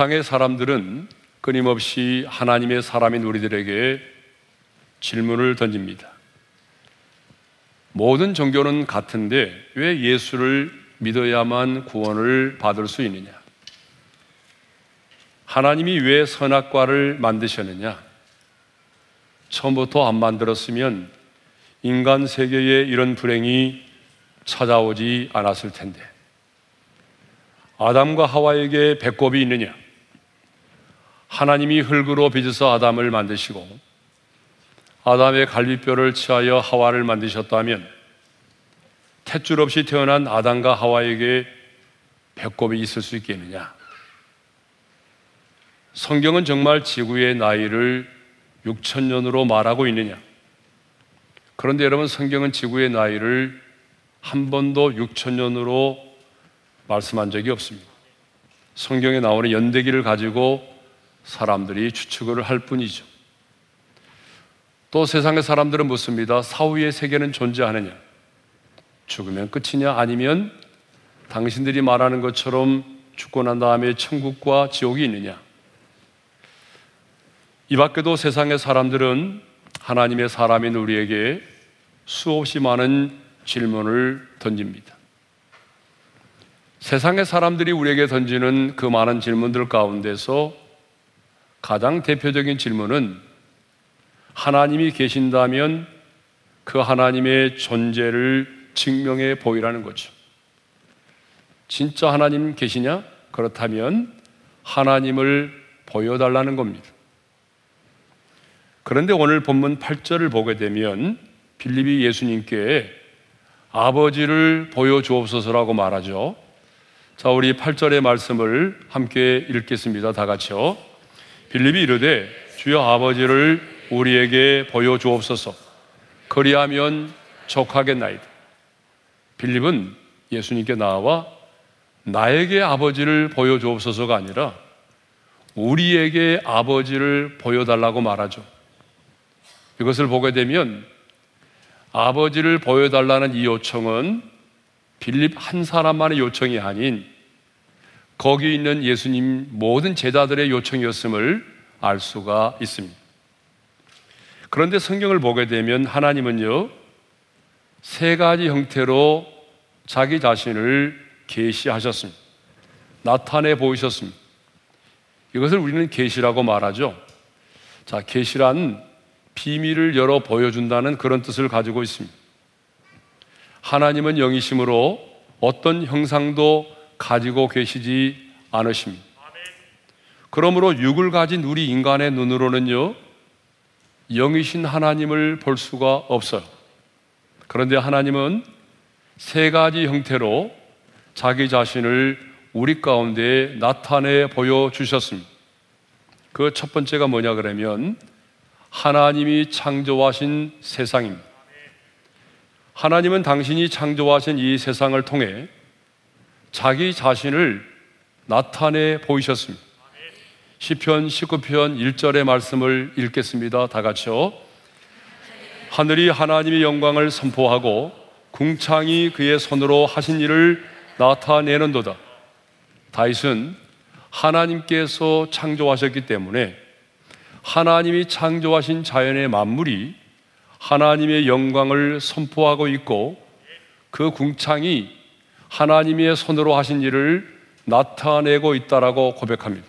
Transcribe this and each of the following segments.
세상의 사람들은 끊임없이 하나님의 사람인 우리들에게 질문을 던집니다. 모든 종교는 같은데 왜 예수를 믿어야만 구원을 받을 수 있느냐? 하나님이 왜 선악과를 만드셨느냐? 처음부터 안 만들었으면 인간 세계에 이런 불행이 찾아오지 않았을 텐데. 아담과 하와에게 배꼽이 있느냐? 하나님이 흙으로 빚어서 아담을 만드시고 아담의 갈비뼈를 취하여 하와를 만드셨다면 탯줄 없이 태어난 아담과 하와에게 배꼽이 있을 수 있겠느냐? 성경은 정말 지구의 나이를 6천 년으로 말하고 있느냐? 그런데 여러분 성경은 지구의 나이를 한 번도 6천 년으로 말씀한 적이 없습니다. 성경에 나오는 연대기를 가지고 사람들이 추측을 할 뿐이죠. 또 세상의 사람들은 묻습니다. 사후의 세계는 존재하느냐? 죽으면 끝이냐? 아니면 당신들이 말하는 것처럼 죽고 난 다음에 천국과 지옥이 있느냐? 이 밖에도 세상의 사람들은 하나님의 사람인 우리에게 수없이 많은 질문을 던집니다. 세상의 사람들이 우리에게 던지는 그 많은 질문들 가운데서 가장 대표적인 질문은 하나님이 계신다면 그 하나님의 존재를 증명해 보이라는 거죠. 진짜 하나님 계시냐? 그렇다면 하나님을 보여달라는 겁니다. 그런데 오늘 본문 8절을 보게 되면 빌립이 예수님께 아버지를 보여주옵소서라고 말하죠. 자, 우리 8절의 말씀을 함께 읽겠습니다. 다 같이요. 빌립이 이르되 주여 아버지를 우리에게 보여주옵소서. 그리하면 족하겠나이다. 빌립은 예수님께 나와 나에게 아버지를 보여주옵소서가 아니라 우리에게 아버지를 보여달라고 말하죠. 이것을 보게 되면 아버지를 보여달라는 이 요청은 빌립 한 사람만의 요청이 아닌 거기 있는 예수님 모든 제자들의 요청이었음을 알 수가 있습니다. 그런데 성경을 보게 되면 하나님은요, 세 가지 형태로 자기 자신을 계시하셨습니다. 나타내 보이셨습니다. 이것을 우리는 계시라고 말하죠. 자, 계시란 비밀을 열어 보여준다는 그런 뜻을 가지고 있습니다. 하나님은 영이심으로 어떤 형상도 가지고 계시지 않으십니다. 그러므로 육을 가진 우리 인간의 눈으로는요, 영이신 하나님을 볼 수가 없어요. 그런데 하나님은 세 가지 형태로 자기 자신을 우리 가운데 나타내 보여주셨습니다. 그 첫 번째가 뭐냐 그러면 하나님이 창조하신 세상입니다. 하나님은 당신이 창조하신 이 세상을 통해 자기 자신을 나타내 보이셨습니다. 시편 19편 1절의 말씀을 읽겠습니다. 다 같이요. 하늘이 하나님의 영광을 선포하고 궁창이 그의 손으로 하신 일을 나타내는도다. 다윗은 하나님께서 창조하셨기 때문에 하나님이 창조하신 자연의 만물이 하나님의 영광을 선포하고 있고 그 궁창이 하나님의 손으로 하신 일을 나타내고 있다라고 고백합니다.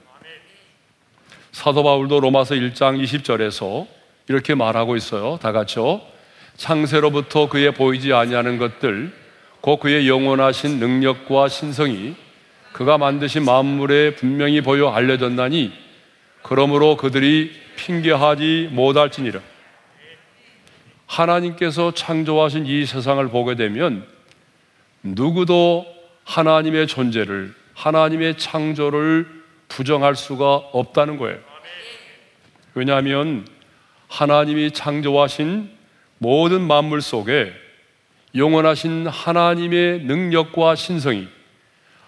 사도 바울도 로마서 1장 20절에서 이렇게 말하고 있어요. 다 같이요. 창세로부터 그의 보이지 아니하는 것들 곧 그의 영원하신 능력과 신성이 그가 만드신 만물에 분명히 보여 알려졌나니 그러므로 그들이 핑계하지 못할지니라. 하나님께서 창조하신 이 세상을 보게 되면 누구도 하나님의 존재를, 하나님의 창조를 부정할 수가 없다는 거예요. 왜냐하면 하나님이 창조하신 모든 만물 속에 영원하신 하나님의 능력과 신성이,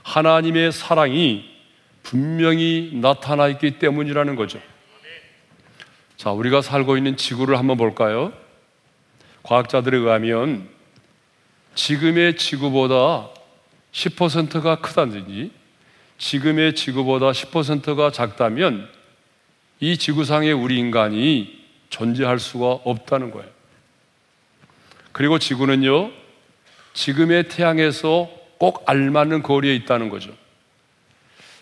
하나님의 사랑이 분명히 나타나 있기 때문이라는 거죠. 자, 우리가 살고 있는 지구를 한번 볼까요? 과학자들에 의하면 지금의 지구보다 10%가 크다든지 지금의 지구보다 10%가 작다면 이 지구상에 우리 인간이 존재할 수가 없다는 거예요. 그리고 지구는요, 지금의 태양에서 꼭 알맞는 거리에 있다는 거죠.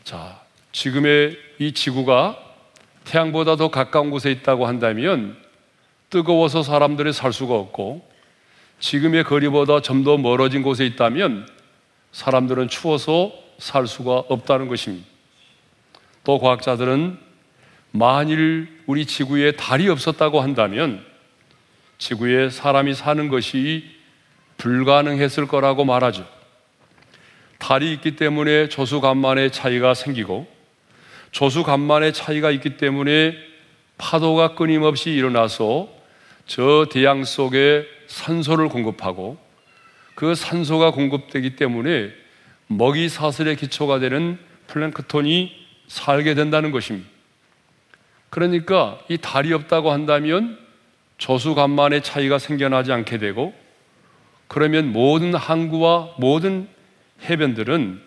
자, 지금의 이 지구가 태양보다 더 가까운 곳에 있다고 한다면 뜨거워서 사람들이 살 수가 없고 지금의 거리보다 좀 더 멀어진 곳에 있다면 사람들은 추워서 살 수가 없다는 것입니다. 또 과학자들은 만일 우리 지구에 달이 없었다고 한다면 지구에 사람이 사는 것이 불가능했을 거라고 말하죠. 달이 있기 때문에 조수 간만의 차이가 생기고 조수 간만의 차이가 있기 때문에 파도가 끊임없이 일어나서 저 대양 속에 산소를 공급하고 그 산소가 공급되기 때문에 먹이 사슬의 기초가 되는 플랭크톤이 살게 된다는 것입니다. 그러니까 이 달이 없다고 한다면 조수간만의 차이가 생겨나지 않게 되고 그러면 모든 항구와 모든 해변들은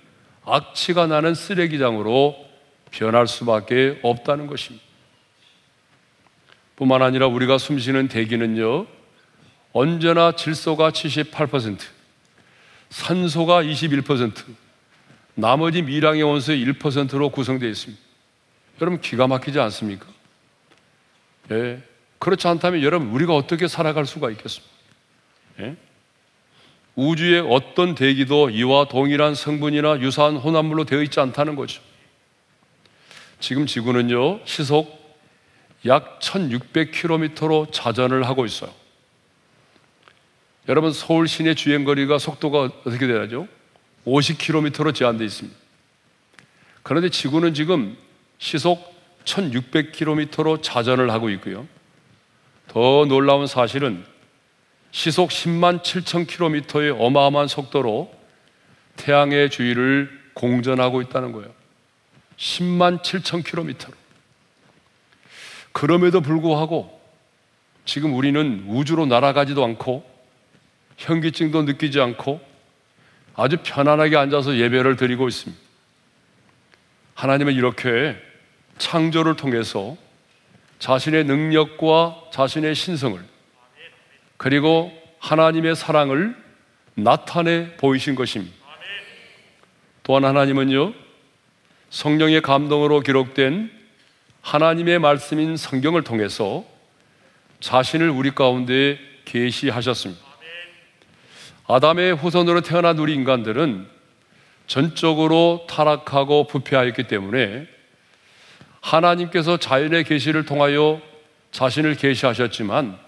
악취가 나는 쓰레기장으로 변할 수밖에 없다는 것입니다. 뿐만 아니라 우리가 숨쉬는 대기는요, 언제나 질소가 78%, 산소가 21%, 나머지 미량의 원소의 1%로 구성되어 있습니다. 여러분 기가 막히지 않습니까? 예. 그렇지 않다면 여러분 우리가 어떻게 살아갈 수가 있겠습니까? 예? 우주의 어떤 대기도 이와 동일한 성분이나 유사한 혼합물로 되어 있지 않다는 거죠. 지금 지구는요, 시속 약 1600km로 자전을 하고 있어요. 여러분, 서울 시내 주행 거리가 속도가 어떻게 되죠? 50km로 제한되어 있습니다. 그런데 지구는 지금 시속 1600km로 자전을 하고 있고요. 더 놀라운 사실은 시속 10만 7천 킬로미터의 어마어마한 속도로 태양의 주위를 공전하고 있다는 거예요. 10만 7천 킬로미터로. 그럼에도 불구하고 지금 우리는 우주로 날아가지도 않고 현기증도 느끼지 않고 아주 편안하게 앉아서 예배를 드리고 있습니다. 하나님은 이렇게 창조를 통해서 자신의 능력과 자신의 신성을 그리고 하나님의 사랑을 나타내 보이신 것입니다. 또한 하나님은요, 성령의 감동으로 기록된 하나님의 말씀인 성경을 통해서 자신을 우리 가운데 계시하셨습니다. 아담의 후손으로 태어난 우리 인간들은 전적으로 타락하고 부패하였기 때문에 하나님께서 자연의 계시를 통하여 자신을 계시하셨지만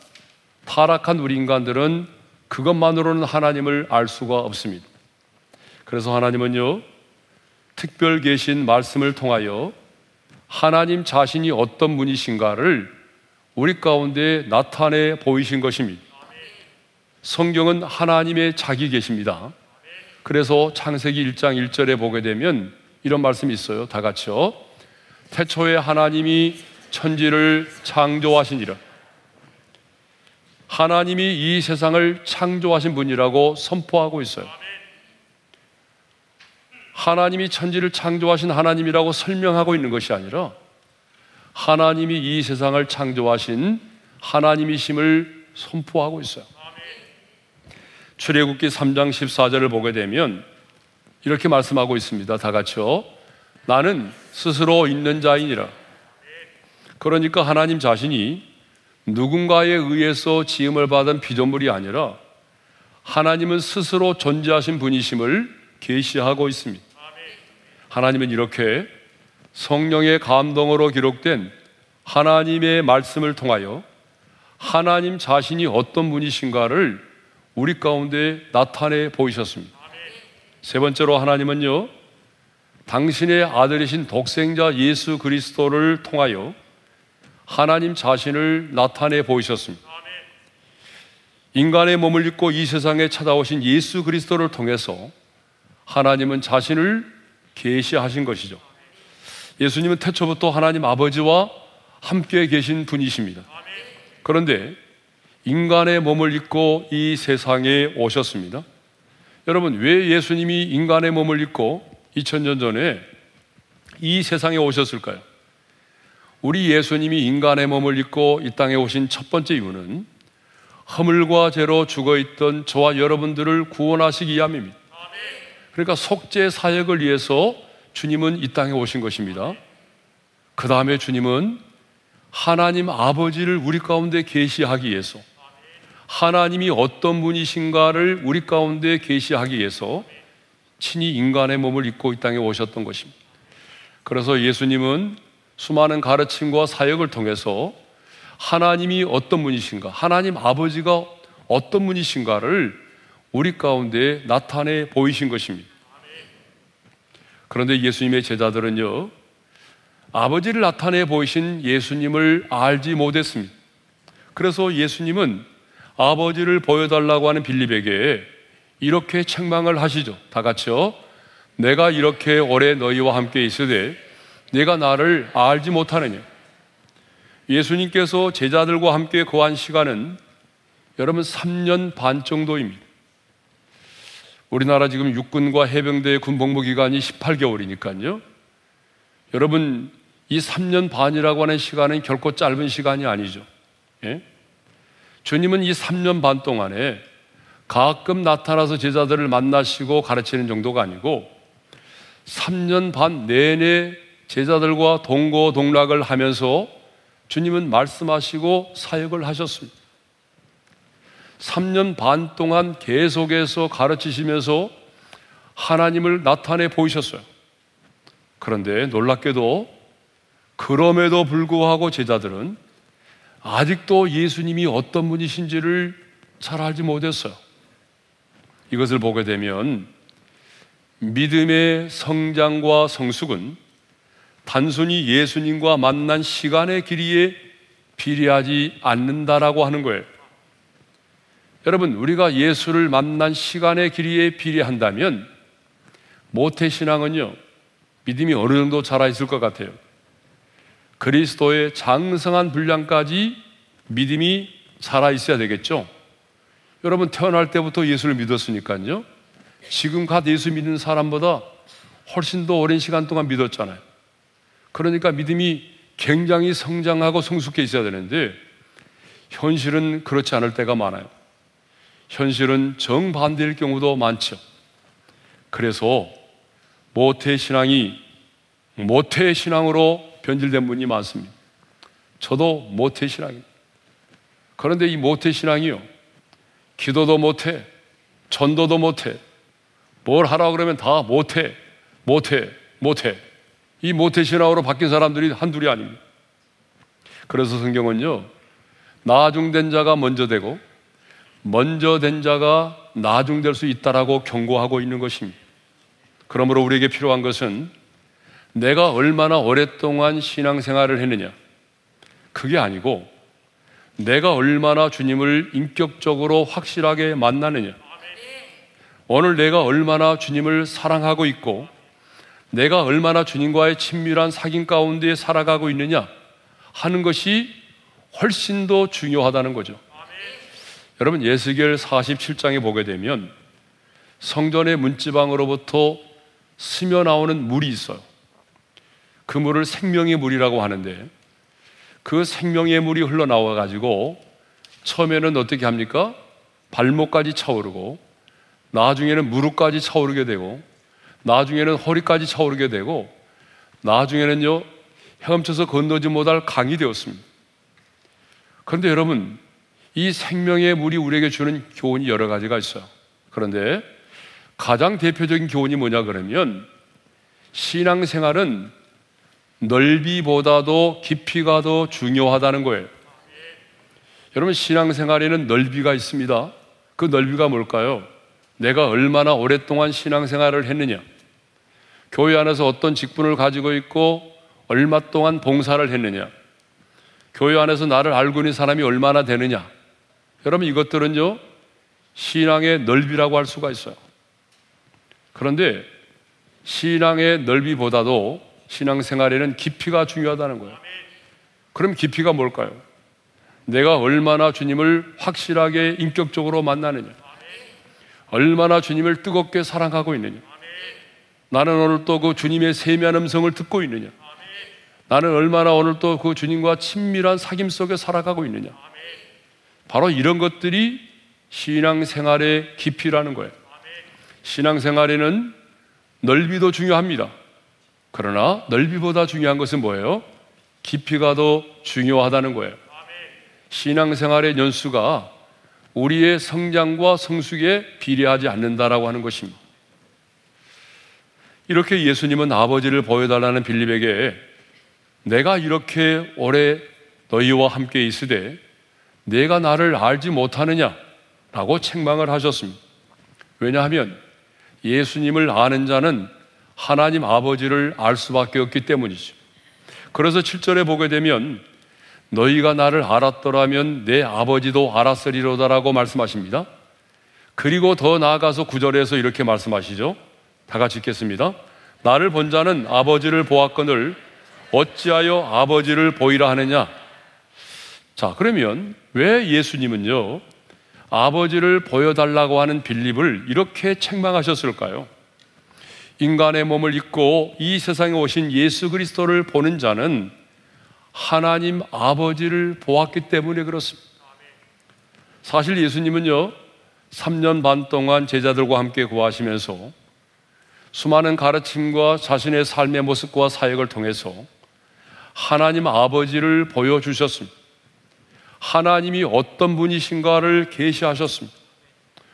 타락한 우리 인간들은 그것만으로는 하나님을 알 수가 없습니다. 그래서 하나님은요, 특별 계신 말씀을 통하여 하나님 자신이 어떤 분이신가를 우리 가운데 나타내 보이신 것입니다. 성경은 하나님의 자기 계십니다. 그래서 창세기 1장 1절에 보게 되면 이런 말씀이 있어요. 다 같이요. 태초에 하나님이 천지를 창조하시니라. 하나님이 이 세상을 창조하신 분이라고 선포하고 있어요. 하나님이 천지를 창조하신 하나님이라고 설명하고 있는 것이 아니라 하나님이 이 세상을 창조하신 하나님이심을 선포하고 있어요. 출애굽기 3장 14절을 보게 되면 이렇게 말씀하고 있습니다. 다 같이요. 나는 스스로 있는 자이니라. 그러니까 하나님 자신이 누군가에 의해서 지음을 받은 피조물이 아니라 하나님은 스스로 존재하신 분이심을 계시하고 있습니다. 하나님은 이렇게 성령의 감동으로 기록된 하나님의 말씀을 통하여 하나님 자신이 어떤 분이신가를 우리 가운데 나타내 보이셨습니다. 세 번째로 하나님은요, 당신의 아들이신 독생자 예수 그리스도를 통하여 하나님 자신을 나타내 보이셨습니다. 인간의 몸을 입고 이 세상에 찾아오신 예수 그리스도를 통해서 하나님은 자신을 계시하신 것이죠. 예수님은 태초부터 하나님 아버지와 함께 계신 분이십니다. 그런데 인간의 몸을 입고 이 세상에 오셨습니다. 여러분, 왜 예수님이 인간의 몸을 입고 2000년 전에 이 세상에 오셨을까요? 우리 예수님이 인간의 몸을 입고 이 땅에 오신 첫 번째 이유는 허물과 죄로 죽어 있던 저와 여러분들을 구원하시기 위함입니다. 그러니까 속죄 사역을 위해서 주님은 이 땅에 오신 것입니다. 그 다음에 주님은 하나님 아버지를 우리 가운데 계시하기 위해서 하나님이 어떤 분이신가를 우리 가운데 계시하기 위해서 친히 인간의 몸을 입고 이 땅에 오셨던 것입니다. 그래서 예수님은 수많은 가르침과 사역을 통해서 하나님이 어떤 분이신가, 하나님 아버지가 어떤 분이신가를 우리 가운데 나타내 보이신 것입니다. 그런데 예수님의 제자들은요, 아버지를 나타내 보이신 예수님을 알지 못했습니다. 그래서 예수님은 아버지를 보여달라고 하는 빌립에게 이렇게 책망을 하시죠. 다 같이요. 내가 이렇게 오래 너희와 함께 있으되 내가 나를 알지 못하느냐. 예수님께서 제자들과 함께 거한 시간은 여러분 3년 반 정도입니다. 우리나라 지금 육군과 해병대 군복무 기간이 18개월이니까요. 여러분 이 3년 반이라고 하는 시간은 결코 짧은 시간이 아니죠. 예? 주님은 이 3년 반 동안에 가끔 나타나서 제자들을 만나시고 가르치는 정도가 아니고 3년 반 내내 제자들과 동고동락을 하면서 주님은 말씀하시고 사역을 하셨습니다. 3년 반 동안 계속해서 가르치시면서 하나님을 나타내 보이셨어요. 그런데 놀랍게도 그럼에도 불구하고 제자들은 아직도 예수님이 어떤 분이신지를 잘 알지 못했어요. 이것을 보게 되면 믿음의 성장과 성숙은 단순히 예수님과 만난 시간의 길이에 비례하지 않는다라고 하는 거예요. 여러분, 우리가 예수를 만난 시간의 길이에 비례한다면 모태신앙은요, 믿음이 어느 정도 자라있을 것 같아요. 그리스도의 장성한 분량까지 믿음이 살아 있어야 되겠죠? 여러분, 태어날 때부터 예수를 믿었으니까요. 지금 갓 예수 믿는 사람보다 훨씬 더 오랜 시간 동안 믿었잖아요. 그러니까 믿음이 굉장히 성장하고 성숙해 있어야 되는데, 현실은 그렇지 않을 때가 많아요. 현실은 정반대일 경우도 많죠. 그래서 모태 신앙이 못해 신앙으로 변질된 분이 많습니다. 저도 모태 신앙입니다. 그런데 이 모태 신앙이요. 기도도 못해, 전도도 못해, 뭘 하라 그러면 다 못해, 못해, 못해. 이 모태 신앙으로 바뀐 사람들이 한둘이 아닙니다. 그래서 성경은요, 나중된 자가 먼저 되고, 먼저 된 자가 나중될 수 있다라고 경고하고 있는 것입니다. 그러므로 우리에게 필요한 것은 내가 얼마나 오랫동안 신앙생활을 했느냐. 그게 아니고 내가 얼마나 주님을 인격적으로 확실하게 만나느냐. 오늘 내가 얼마나 주님을 사랑하고 있고 내가 얼마나 주님과의 친밀한 사귐 가운데 살아가고 있느냐 하는 것이 훨씬 더 중요하다는 거죠. 여러분 예수결 47장에 보게 되면 성전의 문지방으로부터 스며 나오는 물이 있어요. 그 물을 생명의 물이라고 하는데 그 생명의 물이 흘러나와 가지고 처음에는 어떻게 합니까? 발목까지 차오르고 나중에는 무릎까지 차오르게 되고 나중에는 허리까지 차오르게 되고 나중에는요 헤엄쳐서 건너지 못할 강이 되었습니다. 그런데 여러분 이 생명의 물이 우리에게 주는 교훈이 여러 가지가 있어요. 그런데 가장 대표적인 교훈이 뭐냐 그러면 신앙생활은 넓이보다도 깊이가 더 중요하다는 거예요. 여러분, 신앙생활에는 넓이가 있습니다. 그 넓이가 뭘까요? 내가 얼마나 오랫동안 신앙생활을 했느냐. 교회 안에서 어떤 직분을 가지고 있고 얼마 동안 봉사를 했느냐. 교회 안에서 나를 알고 있는 사람이 얼마나 되느냐. 여러분, 이것들은요, 신앙의 넓이라고 할 수가 있어요. 그런데 신앙의 넓이보다도 신앙생활에는 깊이가 중요하다는 거예요. 그럼 깊이가 뭘까요? 내가 얼마나 주님을 확실하게 인격적으로 만나느냐. 얼마나 주님을 뜨겁게 사랑하고 있느냐. 나는 오늘 또 그 주님의 세미한 음성을 듣고 있느냐? 나는 얼마나 오늘 또 그 주님과 친밀한 사귐 속에 살아가고 있느냐? 바로 이런 것들이 신앙생활의 깊이라는 거예요. 신앙생활에는 넓이도 중요합니다. 그러나 넓이보다 중요한 것은 뭐예요? 깊이가 더 중요하다는 거예요. 신앙생활의 연수가 우리의 성장과 성숙에 비례하지 않는다라고 하는 것입니다. 이렇게 예수님은 아버지를 보여달라는 빌립에게 내가 이렇게 오래 너희와 함께 있으되 내가 나를 알지 못하느냐라고 책망을 하셨습니다. 왜냐하면 예수님을 아는 자는 하나님 아버지를 알 수밖에 없기 때문이죠. 그래서 7절에 보게 되면 너희가 나를 알았더라면 내 아버지도 알았으리로다라고 말씀하십니다. 그리고 더 나아가서 9절에서 이렇게 말씀하시죠. 다 같이 읽겠습니다. 나를 본 자는 아버지를 보았거늘 어찌하여 아버지를 보이라 하느냐? 자, 그러면 왜 예수님은요, 아버지를 보여달라고 하는 빌립을 이렇게 책망하셨을까요? 인간의 몸을 입고 이 세상에 오신 예수 그리스도를 보는 자는 하나님 아버지를 보았기 때문에 그렇습니다. 사실 예수님은요, 3년 반 동안 제자들과 함께 구하시면서 수많은 가르침과 자신의 삶의 모습과 사역을 통해서 하나님 아버지를 보여주셨습니다. 하나님이 어떤 분이신가를 계시하셨습니다.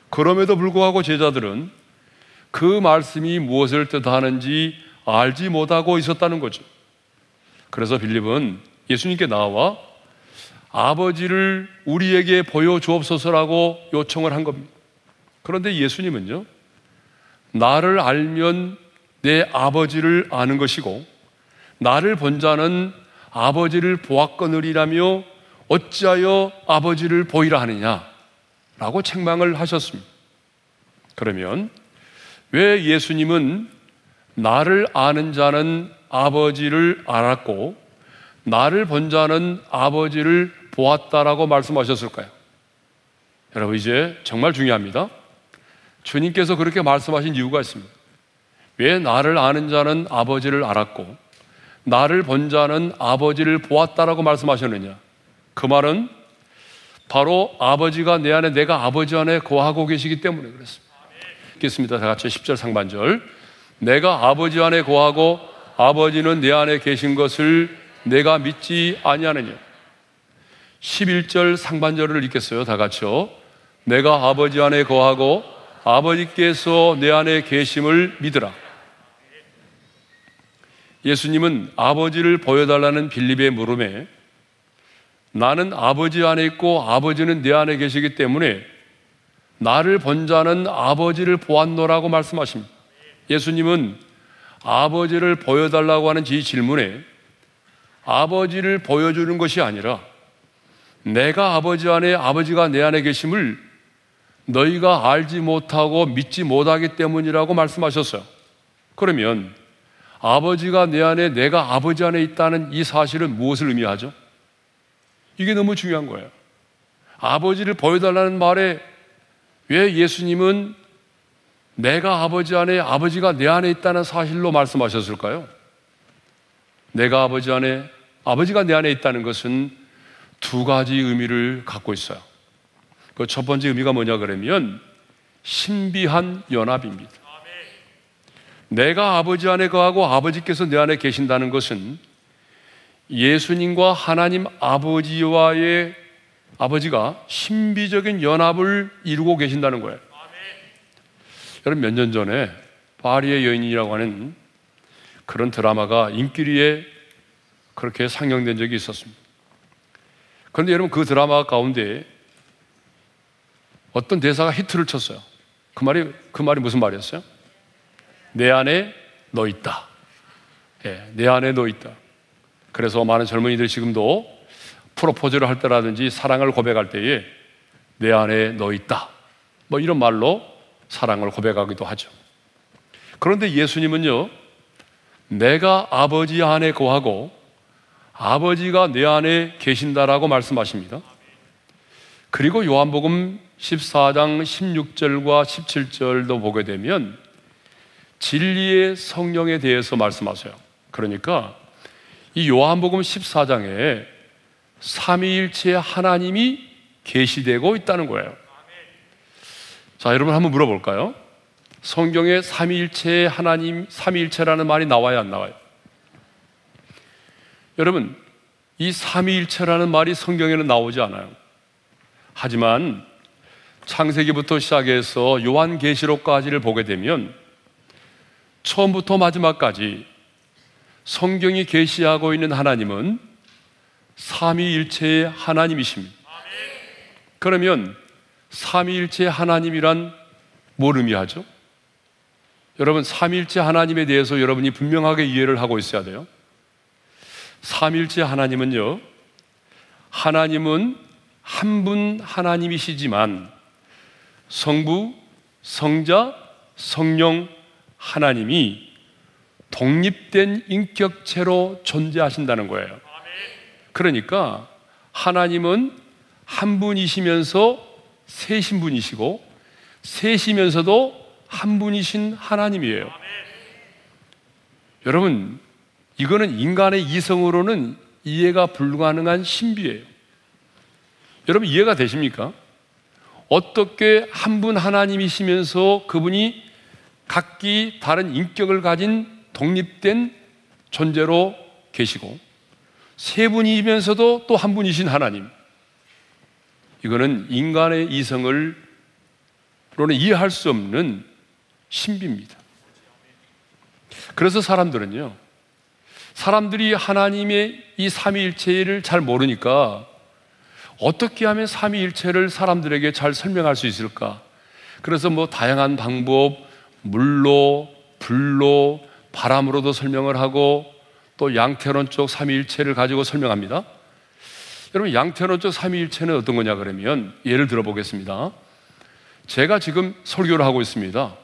그럼에도 불구하고 제자들은 그 말씀이 무엇을 뜻하는지 알지 못하고 있었다는 거죠. 그래서 빌립은 예수님께 나와 아버지를 우리에게 보여주옵소서라고 요청을 한 겁니다. 그런데 예수님은요, 나를 알면 내 아버지를 아는 것이고, 나를 본 자는 아버지를 보았거느리라며 어찌하여 아버지를 보이라 하느냐? 라고 책망을 하셨습니다. 그러면 왜 예수님은 나를 아는 자는 아버지를 알았고 나를 본 자는 아버지를 보았다라고 말씀하셨을까요? 여러분 이제 정말 중요합니다. 주님께서 그렇게 말씀하신 이유가 있습니다. 왜 나를 아는 자는 아버지를 알았고 나를 본 자는 아버지를 보았다라고 말씀하셨느냐? 그 말은 바로 아버지가 내 안에 내가 아버지 안에 거하고 계시기 때문에 그렇습니다. 읽겠습니다. 다 같이 10절 상반절. 내가 아버지 안에 거하고 아버지는 내 안에 계신 것을 내가 믿지 아니하느냐. 11절 상반절을 읽겠어요. 다 같이요. 내가 아버지 안에 거하고 아버지께서 내 안에 계심을 믿으라. 예수님은 아버지를 보여달라는 빌립의 물음에 나는 아버지 안에 있고 아버지는 내 안에 계시기 때문에 나를 본 자는 아버지를 보았노라고 말씀하십니다. 예수님은 아버지를 보여달라고 하는 이 질문에 아버지를 보여주는 것이 아니라 내가 아버지 안에 아버지가 내 안에 계심을 너희가 알지 못하고 믿지 못하기 때문이라고 말씀하셨어요. 그러면 아버지가 내 안에 내가 아버지 안에 있다는 이 사실은 무엇을 의미하죠? 이게 너무 중요한 거예요. 아버지를 보여달라는 말에 왜 예수님은 내가 아버지 안에 아버지가 내 안에 있다는 사실로 말씀하셨을까요? 내가 아버지 안에 아버지가 내 안에 있다는 것은 두 가지 의미를 갖고 있어요. 그 첫 번째 의미가 뭐냐 그러면 신비한 연합입니다. 내가 아버지 안에 거하고 아버지께서 내 안에 계신다는 것은 예수님과 하나님 아버지와의 아버지가 신비적인 연합을 이루고 계신다는 거예요. 여러분 몇 년 전에 파리의 여인이라고 하는 그런 드라마가 인기리에 그렇게 상영된 적이 있었습니다. 그런데 여러분 그 드라마 가운데 어떤 대사가 히트를 쳤어요. 그 말이 그 말이 무슨 말이었어요? 내 안에 너 있다. 예, 내 안에 너 있다. 그래서 많은 젊은이들 지금도 프로포즈를 할 때라든지 사랑을 고백할 때에 내 안에 너 있다. 뭐 이런 말로 사랑을 고백하기도 하죠. 그런데 예수님은요, 내가 아버지 안에 거하고 아버지가 내 안에 계신다라고 말씀하십니다. 그리고 요한복음 14장 16절과 17절도 보게 되면 진리의 성령에 대해서 말씀하세요. 그러니까 이 요한복음 14장에 삼위일체 하나님이 계시되고 있다는 거예요. 자, 여러분 한번 물어볼까요? 성경에 삼위일체 하나님, 삼위일체라는 말이 나와야 안 나와요? 여러분, 이 삼위일체라는 말이 성경에는 나오지 않아요. 하지만 창세기부터 시작해서 요한계시록까지를 보게 되면 처음부터 마지막까지 성경이 계시하고 있는 하나님은 삼위일체의 하나님이십니다. 그러면 삼위일체 하나님이란 뭘 의미하죠? 여러분 삼위일체 하나님에 대해서 여러분이 분명하게 이해를 하고 있어야 돼요. 삼위일체 하나님은요. 하나님은 한 분 하나님이시지만 성부, 성자, 성령 하나님이 독립된 인격체로 존재하신다는 거예요. 그러니까 하나님은 한 분이시면서 세신 분이시고 세시면서도 한 분이신 하나님이에요. 여러분, 이거는 인간의 이성으로는 이해가 불가능한 신비예요. 여러분 이해가 되십니까? 어떻게 한 분 하나님이시면서 그분이 각기 다른 인격을 가진 독립된 존재로 계시고 세 분이면서도 또 한 분이신 하나님. 이거는 인간의 이성을 로는 이해할 수 없는 신비입니다. 그래서 사람들은요, 사람들이 하나님의 이 삼위일체를 잘 모르니까 어떻게 하면 삼위일체를 사람들에게 잘 설명할 수 있을까? 그래서 뭐 다양한 방법, 물로, 불로, 바람으로도 설명을 하고 또 양태론적 삼위일체를 가지고 설명합니다. 여러분 양태론적 삼위일체는 어떤 거냐 그러면 예를 들어 보겠습니다. 제가 지금 설교를 하고 있습니다.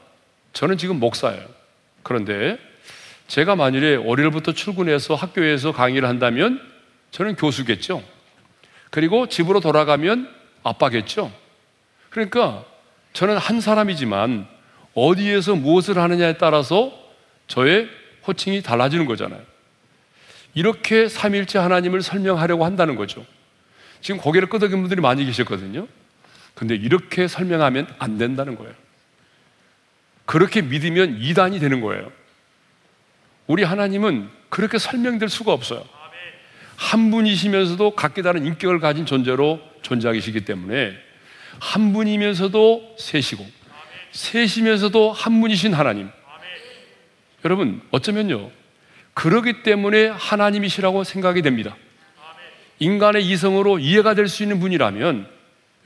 저는 지금 목사예요. 그런데 제가 만일에 월요일부터 출근해서 학교에서 강의를 한다면 저는 교수겠죠. 그리고 집으로 돌아가면 아빠겠죠. 그러니까 저는 한 사람이지만 어디에서 무엇을 하느냐에 따라서 저의 호칭이 달라지는 거잖아요. 이렇게 삼일째 하나님을 설명하려고 한다는 거죠. 지금 고개를 끄덕인 분들이 많이 계셨거든요. 근데 이렇게 설명하면 안 된다는 거예요. 그렇게 믿으면 이단이 되는 거예요. 우리 하나님은 그렇게 설명될 수가 없어요. 한 분이시면서도 각기 다른 인격을 가진 존재로 존재하시기 때문에 한 분이면서도 셋이고 셋이면서도 한 분이신 하나님. 여러분 어쩌면요 그러기 때문에 하나님이시라고 생각이 됩니다. 인간의 이성으로 이해가 될 수 있는 분이라면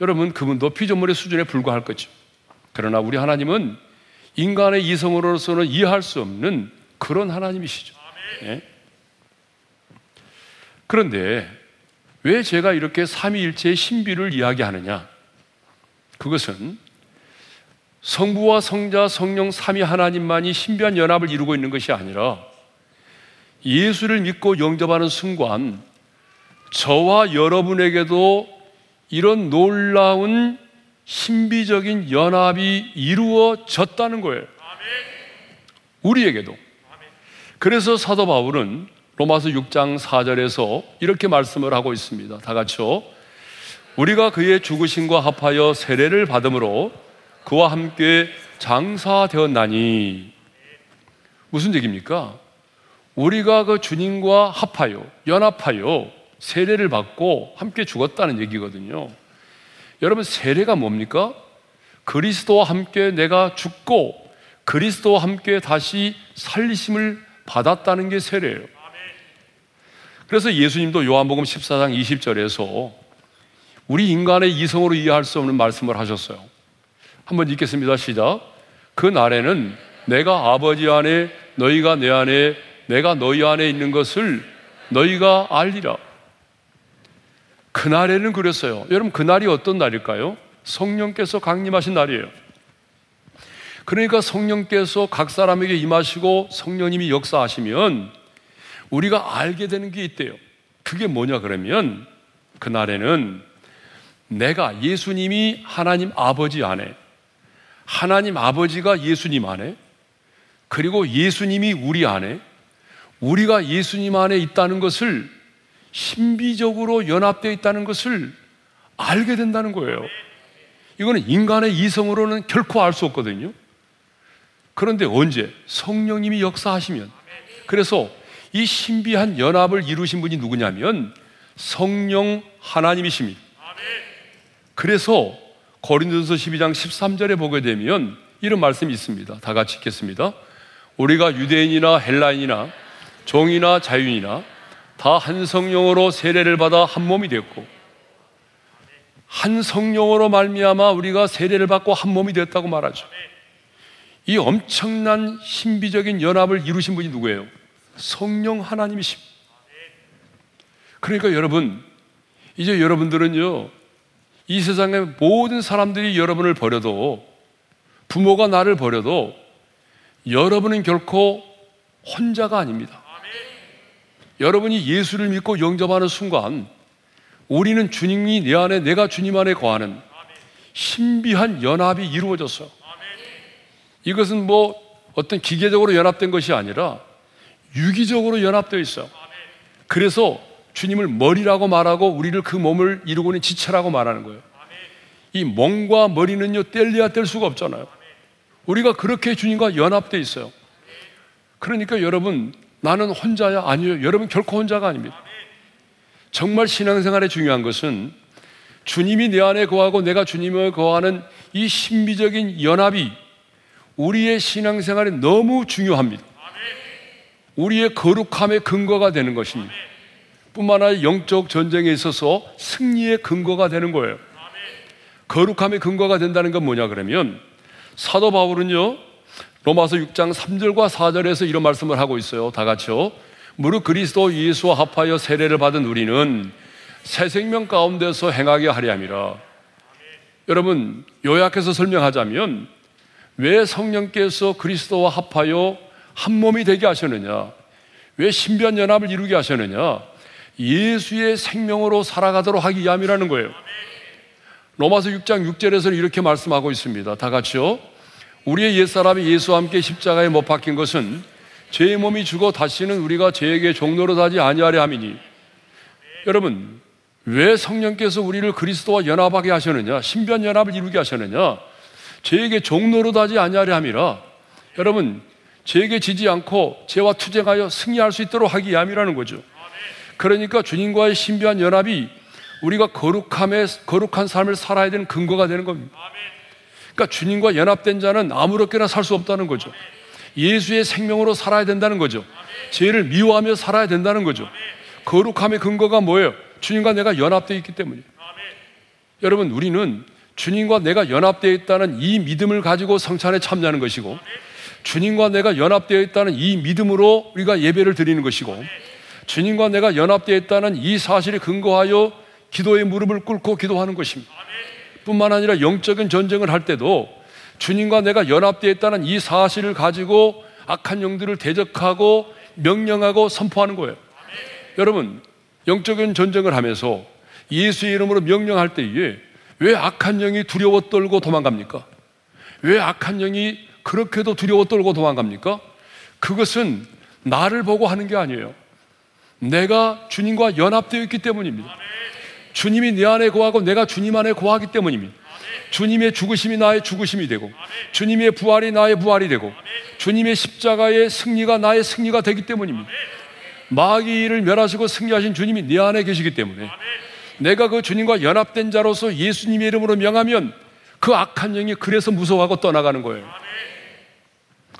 여러분 그분도 피조물의 수준에 불과할 거죠. 그러나 우리 하나님은 인간의 이성으로서는 이해할 수 없는 그런 하나님이시죠. 네? 그런데 왜 제가 이렇게 삼위일체의 신비를 이야기하느냐? 그것은 성부와 성자, 성령 삼위 하나님만이 신비한 연합을 이루고 있는 것이 아니라 예수를 믿고 영접하는 순간 저와 여러분에게도 이런 놀라운 신비적인 연합이 이루어졌다는 거예요. 우리에게도. 그래서 사도 바울은 로마서 6장 4절에서 이렇게 말씀을 하고 있습니다. 다 같이요. 우리가 그의 죽으심과 합하여 세례를 받음으로 그와 함께 장사되었나니 무슨 얘기입니까? 우리가 그 주님과 합하여 연합하여 세례를 받고 함께 죽었다는 얘기거든요. 여러분 세례가 뭡니까? 그리스도와 함께 내가 죽고 그리스도와 함께 다시 살리심을 받았다는 게 세례예요. 그래서 예수님도 요한복음 14장 20절에서 우리 인간의 이성으로 이해할 수 없는 말씀을 하셨어요. 한번 읽겠습니다. 시작. 그 날에는 내가 아버지 안에 너희가 내 안에 내가 너희 안에 있는 것을 너희가 알리라. 그날에는 그랬어요. 여러분, 그날이 어떤 날일까요? 성령께서 강림하신 날이에요. 그러니까 성령께서 각 사람에게 임하시고 성령님이 역사하시면 우리가 알게 되는 게 있대요. 그게 뭐냐 그러면 그날에는 내가 예수님이 하나님 아버지 안에 하나님 아버지가 예수님 안에 그리고 예수님이 우리 안에 우리가 예수님 안에 있다는 것을 신비적으로 연합되어 있다는 것을 알게 된다는 거예요. 이거는 인간의 이성으로는 결코 알 수 없거든요. 그런데 언제? 성령님이 역사하시면. 그래서 이 신비한 연합을 이루신 분이 누구냐면 성령 하나님이십니다. 그래서 고린도서 12장 13절에 보게 되면 이런 말씀이 있습니다. 다 같이 읽겠습니다. 우리가 유대인이나 헬라인이나 종이나 자유인이나 다 한 성령으로 세례를 받아 한 몸이 됐고 한 성령으로 말미암아 우리가 세례를 받고 한 몸이 됐다고 말하죠. 이 엄청난 신비적인 연합을 이루신 분이 누구예요? 성령 하나님이십니다. 그러니까 여러분, 이제 여러분들은요, 이 세상의 모든 사람들이 여러분을 버려도, 부모가 나를 버려도, 여러분은 결코 혼자가 아닙니다. 여러분이 예수를 믿고 영접하는 순간, 우리는 주님이 내 안에, 내가 주님 안에 거하는 신비한 연합이 이루어졌어요. 이것은 뭐 어떤 기계적으로 연합된 것이 아니라 유기적으로 연합되어 있어요. 그래서 주님을 머리라고 말하고 우리를 그 몸을 이루고 있는 지체라고 말하는 거예요. 이 몸과 머리는요, 뗄래야 뗄 수가 없잖아요. 우리가 그렇게 주님과 연합되어 있어요. 그러니까 여러분, 나는 혼자야? 아니요. 여러분 결코 혼자가 아닙니다. 정말 신앙생활에 중요한 것은 주님이 내 안에 거하고 내가 주님을 거하는 이 신비적인 연합이 우리의 신앙생활에 너무 중요합니다. 우리의 거룩함의 근거가 되는 것입니다. 뿐만 아니라 영적 전쟁에 있어서 승리의 근거가 되는 거예요. 거룩함의 근거가 된다는 건 뭐냐 그러면 사도 바울은요 로마서 6장 3절과 4절에서 이런 말씀을 하고 있어요. 다 같이요. 무릇 그리스도 예수와 합하여 세례를 받은 우리는 새 생명 가운데서 행하게 하려 함이라. 여러분 요약해서 설명하자면 왜 성령께서 그리스도와 합하여 한 몸이 되게 하셨느냐? 왜 신비한 연합을 이루게 하셨느냐? 예수의 생명으로 살아가도록 하기 위함이라는 거예요. 로마서 6장 6절에서는 이렇게 말씀하고 있습니다. 다 같이요. 우리의 옛사람이 예수와 함께 십자가에 못 박힌 것은 죄의 몸이 죽어 다시는 우리가 죄에게 종로로 하지 아니하려 함이니. 여러분 왜 성령께서 우리를 그리스도와 연합하게 하셨느냐 신비한 연합을 이루게 하셨느냐? 죄에게 종로로 하지 아니하려 함이라. 여러분 죄에게 지지 않고 죄와 투쟁하여 승리할 수 있도록 하기 위함이라는 거죠. 그러니까 주님과의 신비한 연합이 우리가 거룩함에 거룩한 삶을 살아야 되는 근거가 되는 겁니다 그러니까 주님과 연합된 자는 아무렇게나 살 수 없다는 거죠. 예수의 생명으로 살아야 된다는 거죠. 죄를 미워하며 살아야 된다는 거죠. 거룩함의 근거가 뭐예요? 주님과 내가 연합되어 있기 때문이에요. 여러분, 우리는 주님과 내가 연합되어 있다는 이 믿음을 가지고 성찬에 참여하는 것이고, 주님과 내가 연합되어 있다는 이 믿음으로 우리가 예배를 드리는 것이고, 주님과 내가 연합되어 있다는 이 사실에 근거하여 기도의 무릎을 꿇고 기도하는 것입니다. 뿐만 아니라 영적인 전쟁을 할 때도 주님과 내가 연합되어 있다는 이 사실을 가지고 악한 영들을 대적하고 명령하고 선포하는 거예요. 여러분, 영적인 전쟁을 하면서 예수의 이름으로 명령할 때에 왜 악한 영이 두려워 떨고 도망갑니까? 왜 악한 영이 그렇게도 두려워 떨고 도망갑니까? 그것은 나를 보고 하는 게 아니에요. 내가 주님과 연합되어 있기 때문입니다. 주님이 내 안에 거하고 내가 주님 안에 거하기 때문입니다. 주님의 죽으심이 나의 죽으심이 되고 주님의 부활이 나의 부활이 되고 주님의 십자가의 승리가 나의 승리가 되기 때문입니다. 마귀를 멸하시고 승리하신 주님이 내 안에 계시기 때문에 내가 그 주님과 연합된 자로서 예수님의 이름으로 명하면 그 악한 영이 그래서 무서워하고 떠나가는 거예요.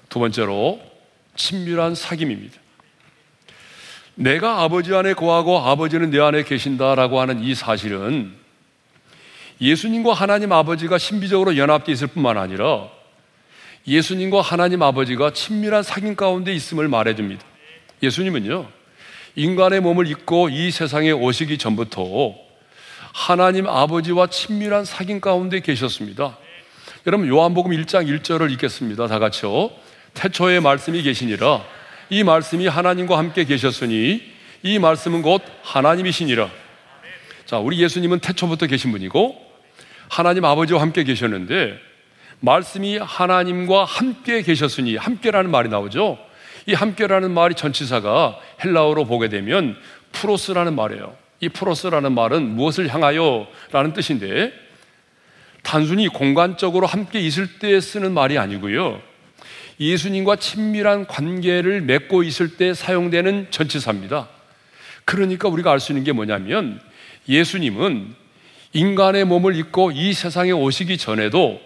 두 번째로 친밀한 사귐입니다. 내가 아버지 안에 거하고 아버지는 내 안에 계신다라고 하는 이 사실은 예수님과 하나님 아버지가 신비적으로 연합되어 있을 뿐만 아니라 예수님과 하나님 아버지가 친밀한 사귐 가운데 있음을 말해줍니다. 예수님은요, 인간의 몸을 입고 이 세상에 오시기 전부터 하나님 아버지와 친밀한 사귐 가운데 계셨습니다. 여러분, 요한복음 1장 1절을 읽겠습니다. 다 같이요. 태초에 말씀이 계시니라. 이 말씀이 하나님과 함께 계셨으니 이 말씀은 곧 하나님이시니라. 자, 우리 예수님은 태초부터 계신 분이고 하나님 아버지와 함께 계셨는데 말씀이 하나님과 함께 계셨으니 함께라는 말이 나오죠. 이 함께라는 말이 전치사가 헬라어로 보게 되면 프로스라는 말이에요. 이 프로스라는 말은 무엇을 향하여 라는 뜻인데 단순히 공간적으로 함께 있을 때 쓰는 말이 아니고요. 예수님과 친밀한 관계를 맺고 있을 때 사용되는 전치사입니다. 그러니까 우리가 알 수 있는 게 뭐냐면 예수님은 인간의 몸을 입고 이 세상에 오시기 전에도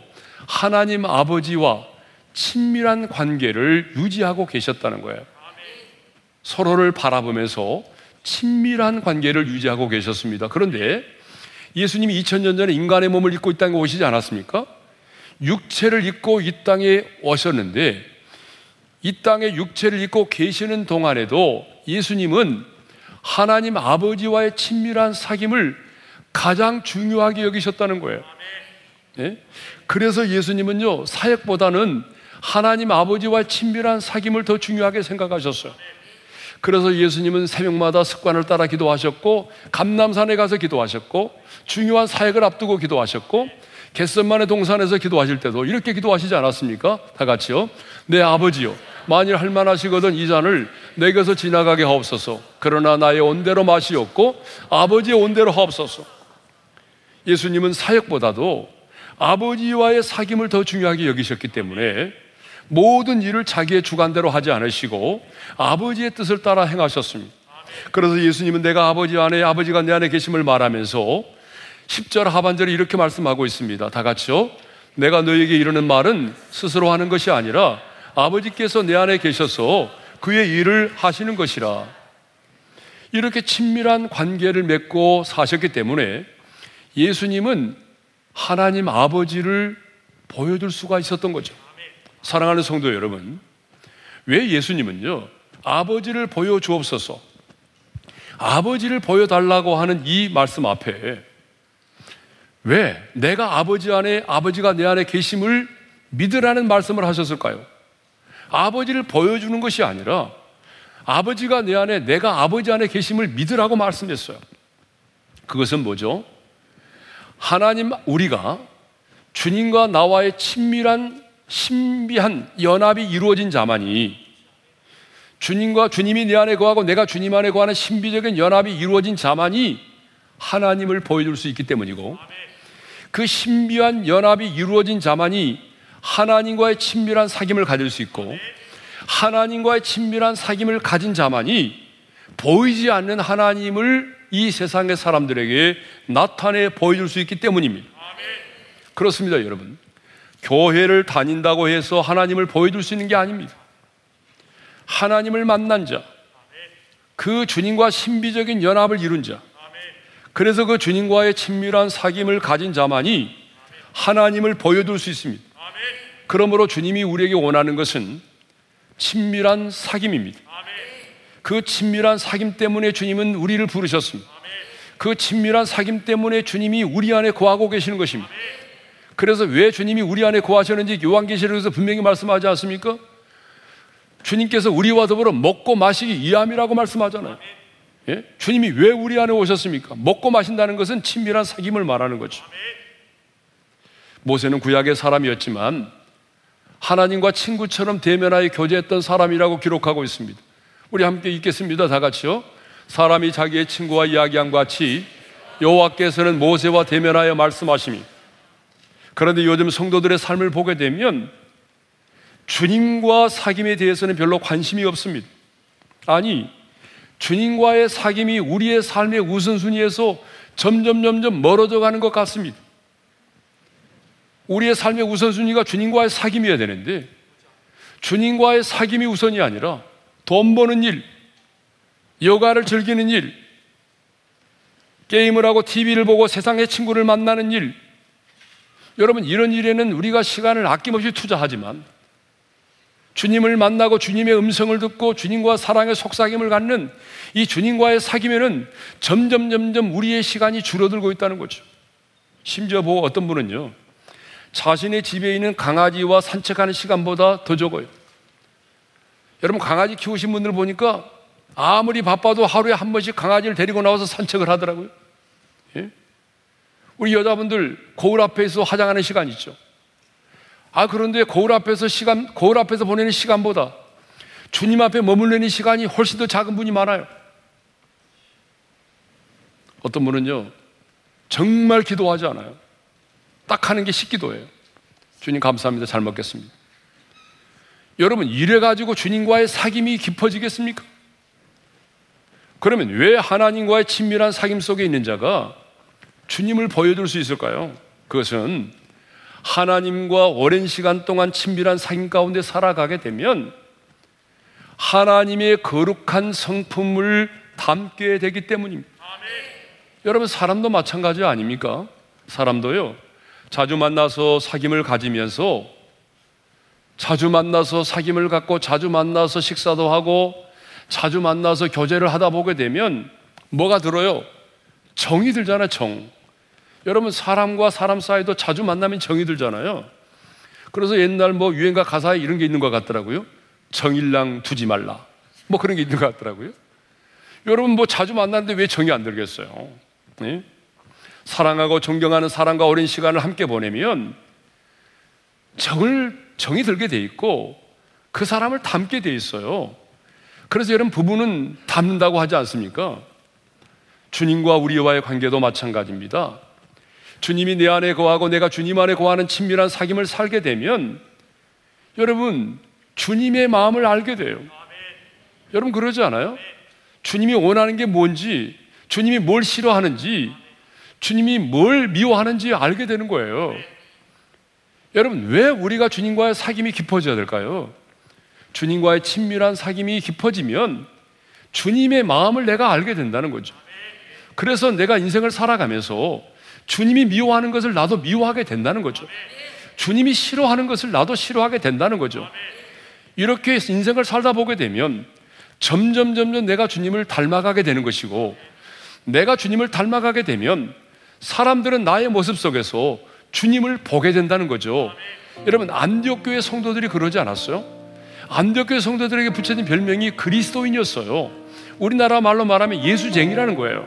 하나님 아버지와 친밀한 관계를 유지하고 계셨다는 거예요. 서로를 바라보면서 친밀한 관계를 유지하고 계셨습니다. 그런데 예수님이 2000년 전에 인간의 몸을 입고 이 땅에 오시지 않았습니까? 육체를 입고 이 땅에 오셨는데 이 땅에 육체를 입고 계시는 동안에도 예수님은 하나님 아버지와의 친밀한 사귐을 가장 중요하게 여기셨다는 거예요. 네? 그래서 예수님은요, 사역보다는 하나님 아버지와 친밀한 사귐을 더 중요하게 생각하셨어요. 그래서 예수님은 새벽마다 습관을 따라 기도하셨고, 감남산에 가서 기도하셨고, 중요한 사역을 앞두고 기도하셨고, 겟셋만의 동산에서 기도하실 때도 이렇게 기도하시지 않았습니까? 다 같이요. 내 아버지요. 만일 할만하시거든 이 잔을 내게서 지나가게 하옵소서. 그러나 나의 온대로 마시옵고 아버지의 온대로 하옵소서. 예수님은 사역보다도 아버지와의 사귐을 더 중요하게 여기셨기 때문에 모든 일을 자기의 주관대로 하지 않으시고 아버지의 뜻을 따라 행하셨습니다. 그래서 예수님은 내가 아버지 안에 아버지가 내 안에 계심을 말하면서 10절 하반절에 이렇게 말씀하고 있습니다. 다 같이요. 내가 너에게 이르는 말은 스스로 하는 것이 아니라 아버지께서 내 안에 계셔서 그의 일을 하시는 것이라. 이렇게 친밀한 관계를 맺고 사셨기 때문에 예수님은 하나님 아버지를 보여줄 수가 있었던 거죠. 사랑하는 성도 여러분, 왜 예수님은요, 아버지를 보여주옵소서, 아버지를 보여달라고 하는 이 말씀 앞에 왜 내가 아버지 안에, 아버지가 내 안에 계심을 믿으라는 말씀을 하셨을까요? 아버지를 보여주는 것이 아니라 아버지가 내 안에, 내가 아버지 안에 계심을 믿으라고 말씀했어요. 그것은 뭐죠? 하나님, 우리가 주님과 나와의 친밀한 신비한 연합이 이루어진 자만이 주님과 주님이 내 안에 거하고 내가 주님 안에 거하는 신비적인 연합이 이루어진 자만이 하나님을 보여줄 수 있기 때문이고 그 신비한 연합이 이루어진 자만이 하나님과의 친밀한 사귐을 가질 수 있고 하나님과의 친밀한 사귐을 가진 자만이 보이지 않는 하나님을 이 세상의 사람들에게 나타내 보여줄 수 있기 때문입니다. 그렇습니다, 여러분. 교회를 다닌다고 해서 하나님을 보여줄 수 있는 게 아닙니다. 하나님을 만난 자, 그 주님과 신비적인 연합을 이룬 자, 그래서 그 주님과의 친밀한 사귐을 가진 자만이 하나님을 보여줄 수 있습니다. 그러므로 주님이 우리에게 원하는 것은 친밀한 사귐입니다. 그 친밀한 사귐 때문에 주님은 우리를 부르셨습니다. 그 친밀한 사귐 때문에 주님이 우리 안에 거하고 계시는 것입니다. 그래서 왜 주님이 우리 안에 거하셨는지 요한계시록에서 분명히 말씀하지 않습니까? 주님께서 우리와 더불어 먹고 마시기 이함이라고 말씀하잖아요. 예? 주님이 왜 우리 안에 오셨습니까? 먹고 마신다는 것은 친밀한 사귐을 말하는 거죠. 모세는 구약의 사람이었지만 하나님과 친구처럼 대면하여 교제했던 사람이라고 기록하고 있습니다. 우리 함께 읽겠습니다. 다 같이요. 사람이 자기의 친구와 이야기한 같이 여호와께서는 모세와 대면하여 말씀하심이 그런데 요즘 성도들의 삶을 보게 되면 주님과 사귐에 대해서는 별로 관심이 없습니다. 아니, 주님과의 사귐이 우리의 삶의 우선순위에서 점점 점점 멀어져 가는 것 같습니다. 우리의 삶의 우선순위가 주님과의 사귐이어야 되는데 주님과의 사귐이 우선이 아니라 돈 버는 일, 여가를 즐기는 일, 게임을 하고 TV를 보고 세상의 친구를 만나는 일, 여러분, 이런 일에는 우리가 시간을 아낌없이 투자하지만 주님을 만나고 주님의 음성을 듣고 주님과 사랑의 속삭임을 갖는 이 주님과의 사귐에는 점점 점점 우리의 시간이 줄어들고 있다는 거죠. 심지어 보고 어떤 분은요, 자신의 집에 있는 강아지와 산책하는 시간보다 더 적어요. 여러분, 강아지 키우신 분들 보니까 아무리 바빠도 하루에 한 번씩 강아지를 데리고 나와서 산책을 하더라고요. 예? 우리 여자분들 거울 앞에서 화장하는 시간 있죠. 아, 그런데 거울 앞에서 시간, 거울 앞에서 보내는 시간보다 주님 앞에 머물르는 시간이 훨씬 더 작은 분이 많아요. 어떤 분은요, 정말 기도하지 않아요. 딱 하는 게 식기도예요. 주님 감사합니다. 잘 먹겠습니다. 여러분, 이래가지고 주님과의 사귐이 깊어지겠습니까? 그러면 왜 하나님과의 친밀한 사귐 속에 있는 자가 주님을 보여줄 수 있을까요? 그것은 하나님과 오랜 시간 동안 친밀한 사귐 가운데 살아가게 되면 하나님의 거룩한 성품을 담게 되기 때문입니다. 아멘. 여러분, 사람도 마찬가지 아닙니까? 사람도요, 자주 만나서 사귐을 가지면서 자주 만나서 사귐을 갖고 자주 만나서 식사도 하고 자주 만나서 교제를 하다 보게 되면 뭐가 들어요? 정이 들잖아요, 정. 여러분, 사람과 사람 사이도 자주 만나면 정이 들잖아요. 그래서 옛날 뭐 유행가 가사에 이런 게 있는 것 같더라고요. 정일랑 두지 말라. 뭐 그런 게 있는 것 같더라고요. 여러분, 뭐 자주 만났는데 왜 정이 안 들겠어요? 네? 사랑하고 존경하는 사람과 오랜 시간을 함께 보내면 정을, 정이 들게 돼 있고 그 사람을 닮게 돼 있어요. 그래서 여러분 부부는 닮는다고 하지 않습니까? 주님과 우리와의 관계도 마찬가지입니다. 주님이 내 안에 거하고 내가 주님 안에 거하는 친밀한 사귐을 살게 되면 여러분 주님의 마음을 알게 돼요. 여러분 그러지 않아요? 주님이 원하는 게 뭔지, 주님이 뭘 싫어하는지, 주님이 뭘 미워하는지 알게 되는 거예요. 여러분 왜 우리가 주님과의 사귐이 깊어져야 될까요? 주님과의 친밀한 사귐이 깊어지면 주님의 마음을 내가 알게 된다는 거죠. 그래서 내가 인생을 살아가면서 주님이 미워하는 것을 나도 미워하게 된다는 거죠. 주님이 싫어하는 것을 나도 싫어하게 된다는 거죠. 이렇게 인생을 살다 보게 되면 점점 점점 내가 주님을 닮아가게 되는 것이고 내가 주님을 닮아가게 되면 사람들은 나의 모습 속에서 주님을 보게 된다는 거죠. 여러분 안디옥 교회 성도들이 그러지 않았어요? 안디옥 교회 성도들에게 붙여진 별명이 그리스도인이었어요. 우리나라 말로 말하면 예수쟁이라는 거예요.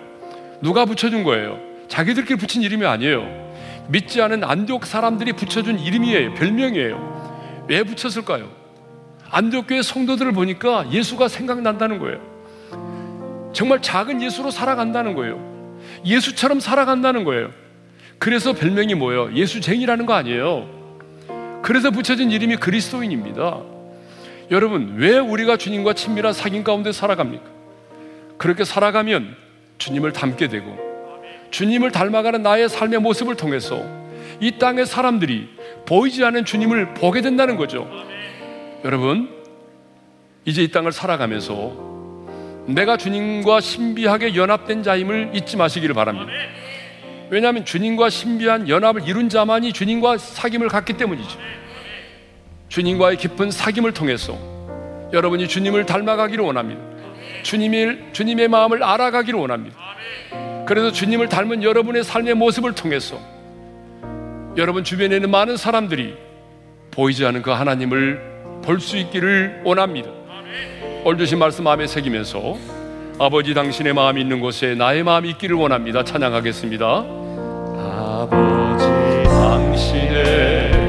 누가 붙여준 거예요? 자기들끼리 붙인 이름이 아니에요. 믿지 않은 안디옥 사람들이 붙여준 이름이에요. 별명이에요. 왜 붙였을까요? 안디옥 교회 성도들을 보니까 예수가 생각난다는 거예요. 정말 작은 예수로 살아간다는 거예요. 예수처럼 살아간다는 거예요. 그래서 별명이 뭐예요? 예수쟁이라는 거 아니에요. 그래서 붙여진 이름이 그리스도인입니다. 여러분, 왜 우리가 주님과 친밀한 사귐 가운데 살아갑니까? 그렇게 살아가면 주님을 닮게 되고 주님을 닮아가는 나의 삶의 모습을 통해서 이 땅의 사람들이 보이지 않는 주님을 보게 된다는 거죠. 여러분, 이제 이 땅을 살아가면서 내가 주님과 신비하게 연합된 자임을 잊지 마시기를 바랍니다. 왜냐하면 주님과 신비한 연합을 이룬 자만이 주님과 사귐을 갖기 때문이죠. 주님과의 깊은 사귐을 통해서 여러분이 주님을 닮아가기를 원합니다. 주님의, 주님의 마음을 알아가기를 원합니다. 그래서 주님을 닮은 여러분의 삶의 모습을 통해서 여러분 주변에 있는 많은 사람들이 보이지 않은 그 하나님을 볼 수 있기를 원합니다. 오늘 주신 말씀 마음에 새기면서 아버지 당신의 마음이 있는 곳에 나의 마음이 있기를 원합니다. 찬양하겠습니다. 아버지 당신의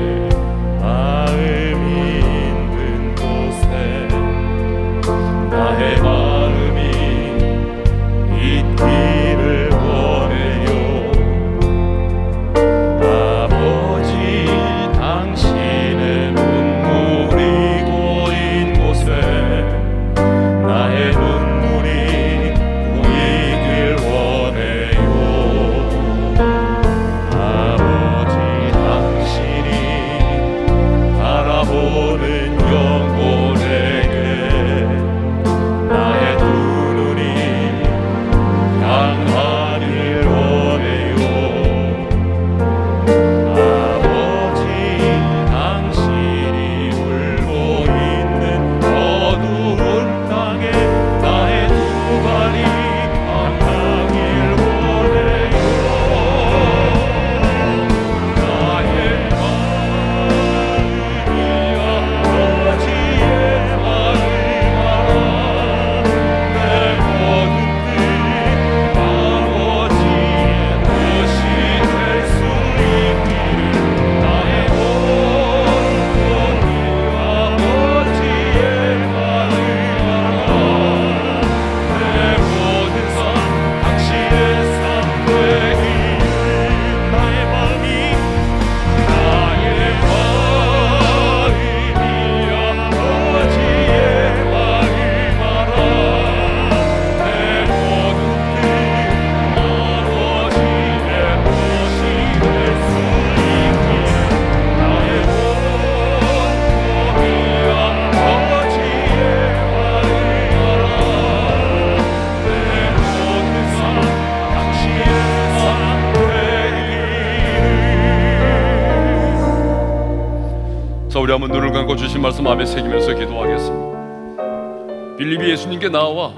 말씀 앞에 새기면서 기도하겠습니다. 빌립이 예수님께 나와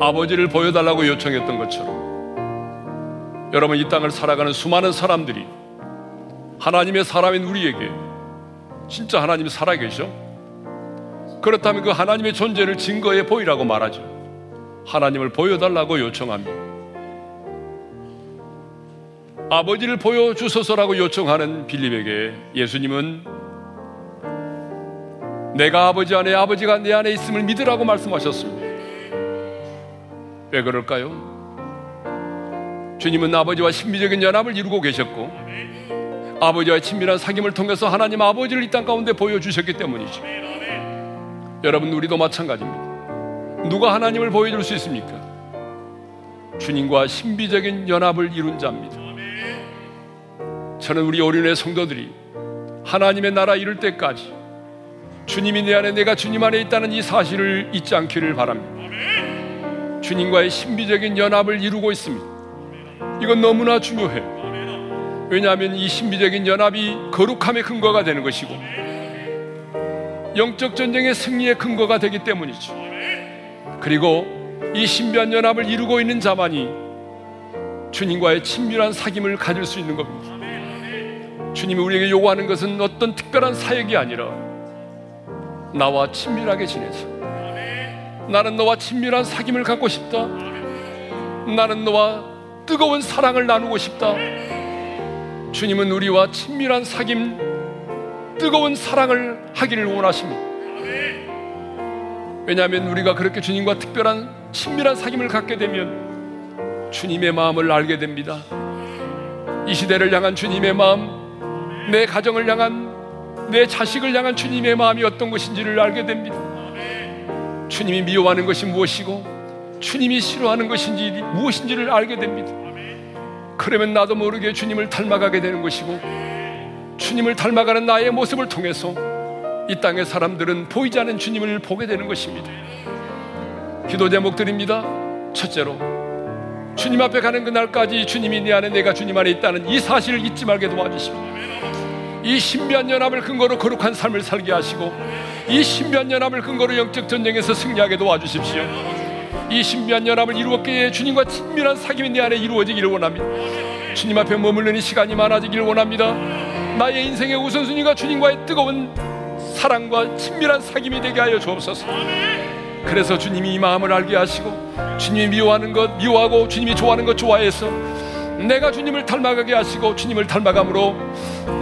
아버지를 보여달라고 요청했던 것처럼 여러분 이 땅을 살아가는 수많은 사람들이 하나님의 사람인 우리에게 진짜 하나님 살아계셔? 그렇다면 그 하나님의 존재를 증거해 보이라고 말하죠. 하나님을 보여달라고 요청합니다. 아버지를 보여주소서라고 요청하는 빌립에게 예수님은 내가 아버지 안에 아버지가 내 안에 있음을 믿으라고 말씀하셨습니다. 왜 그럴까요? 주님은 아버지와 신비적인 연합을 이루고 계셨고 아버지와의 친밀한 사귐을 통해서 하나님 아버지를 이 땅 가운데 보여주셨기 때문이죠. 여러분 우리도 마찬가지입니다. 누가 하나님을 보여줄 수 있습니까? 주님과 신비적인 연합을 이룬 자입니다. 저는 우리 오륜의 성도들이 하나님의 나라 이룰 때까지 주님이 내 안에 내가 주님 안에 있다는 이 사실을 잊지 않기를 바랍니다. 주님과의 신비적인 연합을 이루고 있습니다. 이건 너무나 중요해. 왜냐하면 이 신비적인 연합이 거룩함의 근거가 되는 것이고 영적 전쟁의 승리의 근거가 되기 때문이죠. 그리고 이 신비한 연합을 이루고 있는 자만이 주님과의 친밀한 사귐을 가질 수 있는 겁니다. 주님이 우리에게 요구하는 것은 어떤 특별한 사역이 아니라 나와 친밀하게 지내자. 나는 너와 친밀한 사귐을 갖고 싶다. 나는 너와 뜨거운 사랑을 나누고 싶다. 주님은 우리와 친밀한 사귐, 뜨거운 사랑을 하기를 원하십니다. 왜냐하면 우리가 그렇게 주님과 특별한 친밀한 사귐을 갖게 되면 주님의 마음을 알게 됩니다. 이 시대를 향한 주님의 마음, 내 가정을 향한 내 자식을 향한 주님의 마음이 어떤 것인지를 알게 됩니다. 주님이 미워하는 것이 무엇이고 주님이 싫어하는 것인지 무엇인지를 알게 됩니다. 그러면 나도 모르게 주님을 닮아가게 되는 것이고 주님을 닮아가는 나의 모습을 통해서 이 땅의 사람들은 보이지 않는 주님을 보게 되는 것입니다. 기도 제목드립니다. 첫째로 주님 앞에 가는 그날까지 주님이 내 안에 내가 주님 안에 있다는 이 사실을 잊지 말게 도와주십니다. 이 신비한 연합을 근거로 거룩한 삶을 살게 하시고 이 신비한 연합을 근거로 영적 전쟁에서 승리하게 도와주십시오. 이 신비한 연합을 이루었기에 주님과 친밀한 사귐이 내 안에 이루어지기를 원합니다. 주님 앞에 머물르는 시간이 많아지기를 원합니다. 나의 인생의 우선순위가 주님과의 뜨거운 사랑과 친밀한 사귐이 되게 하여 주옵소서. 그래서 주님이 이 마음을 알게 하시고 주님이 미워하는 것 미워하고 주님이 좋아하는 것 좋아해서 내가 주님을 닮아가게 하시고 주님을 닮아감으로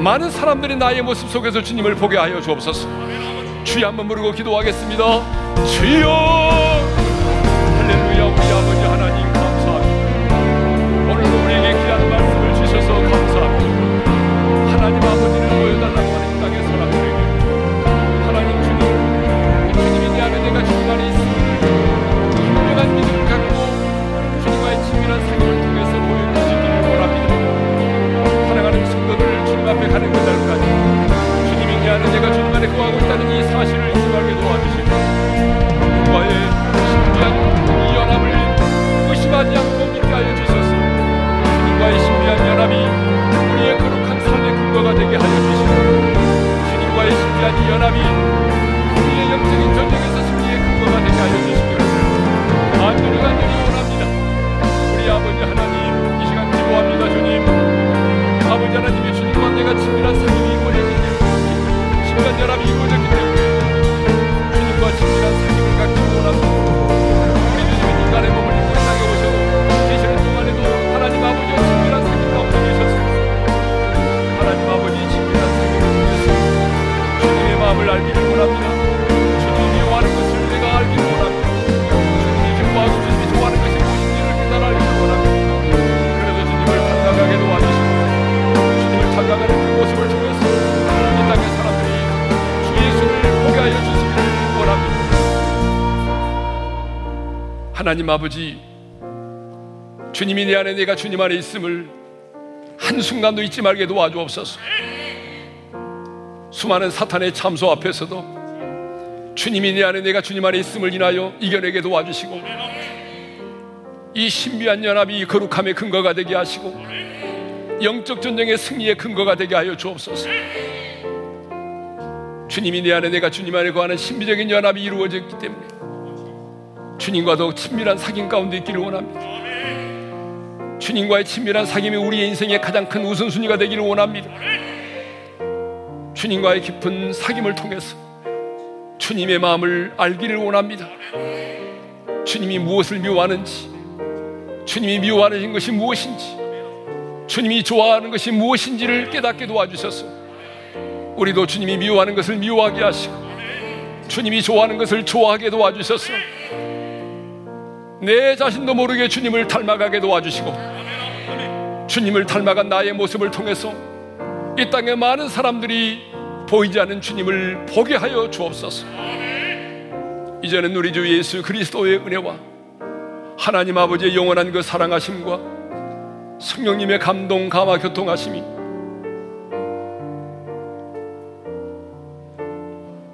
많은 사람들이 나의 모습 속에서 주님을 보게 하여 주옵소서. 주여 한번 부르고 기도하겠습니다. 주여 안에 내가 주님 안에 거하고 있다는 이 사실을 말게 도와주시고 주님과의 신비한 이 연합을 의심하지 않고 믿게 하여 주셔서. 주님과의 신비한 연합이 우리의 거룩한 삶의 근거가 되게 하여 주시고 주님과의 신비한 이 연합이 우리의 영적인 전쟁에서 승리의 근거가 되게 하여 주시기를 간절히 간절히 원합니다. 우리 아버지 하나님 이 시간 기도합니다 주님. 아버지 하나님의 주님과 내가 친밀한 사귐이 이루 하나님 아버지 주님이 내 안에 내가 주님 안에 있음을 한순간도 잊지 말게 도와주옵소서. 수많은 사탄의 참소 앞에서도 주님이 내 안에 내가 주님 안에 있음을 인하여 이겨내게 도와주시고 이 신비한 연합이 거룩함의 근거가 되게 하시고 영적 전쟁의 승리의 근거가 되게 하여 주옵소서. 주님이 내 안에 내가 주님 안에 거하는 신비적인 연합이 이루어졌기 때문에 주님과도 친밀한 사귐 가운데 있기를 원합니다. 주님과의 친밀한 사귐이 우리의 인생의 가장 큰 우선순위가 되기를 원합니다. 주님과의 깊은 사귐을 통해서 주님의 마음을 알기를 원합니다. 주님이 무엇을 미워하는지, 주님이 미워하는 것이 무엇인지, 주님이 좋아하는 것이 무엇인지를 깨닫게 도와주셔서 우리도 주님이 미워하는 것을 미워하게 하시고 주님이 좋아하는 것을 좋아하게 도와주셔서 내 자신도 모르게 주님을 닮아가게 도와주시고 주님을 닮아간 나의 모습을 통해서 이 땅에 많은 사람들이 보이지 않는 주님을 보게 하여 주옵소서. 이제는 우리 주 예수 그리스도의 은혜와 하나님 아버지의 영원한 그 사랑하심과 성령님의 감동, 감화, 교통하심이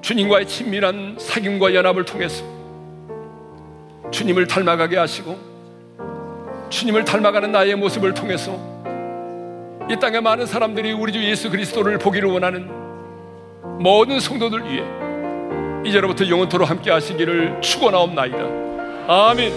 주님과의 친밀한 사귐과 연합을 통해서 주님을 닮아가게 하시고 주님을 닮아가는 나의 모습을 통해서 이 땅에 많은 사람들이 우리 주 예수 그리스도를 보기를 원하는 모든 성도들 위해 이제로부터 영원토로 함께 하시기를 축원하옵나이다. 아멘.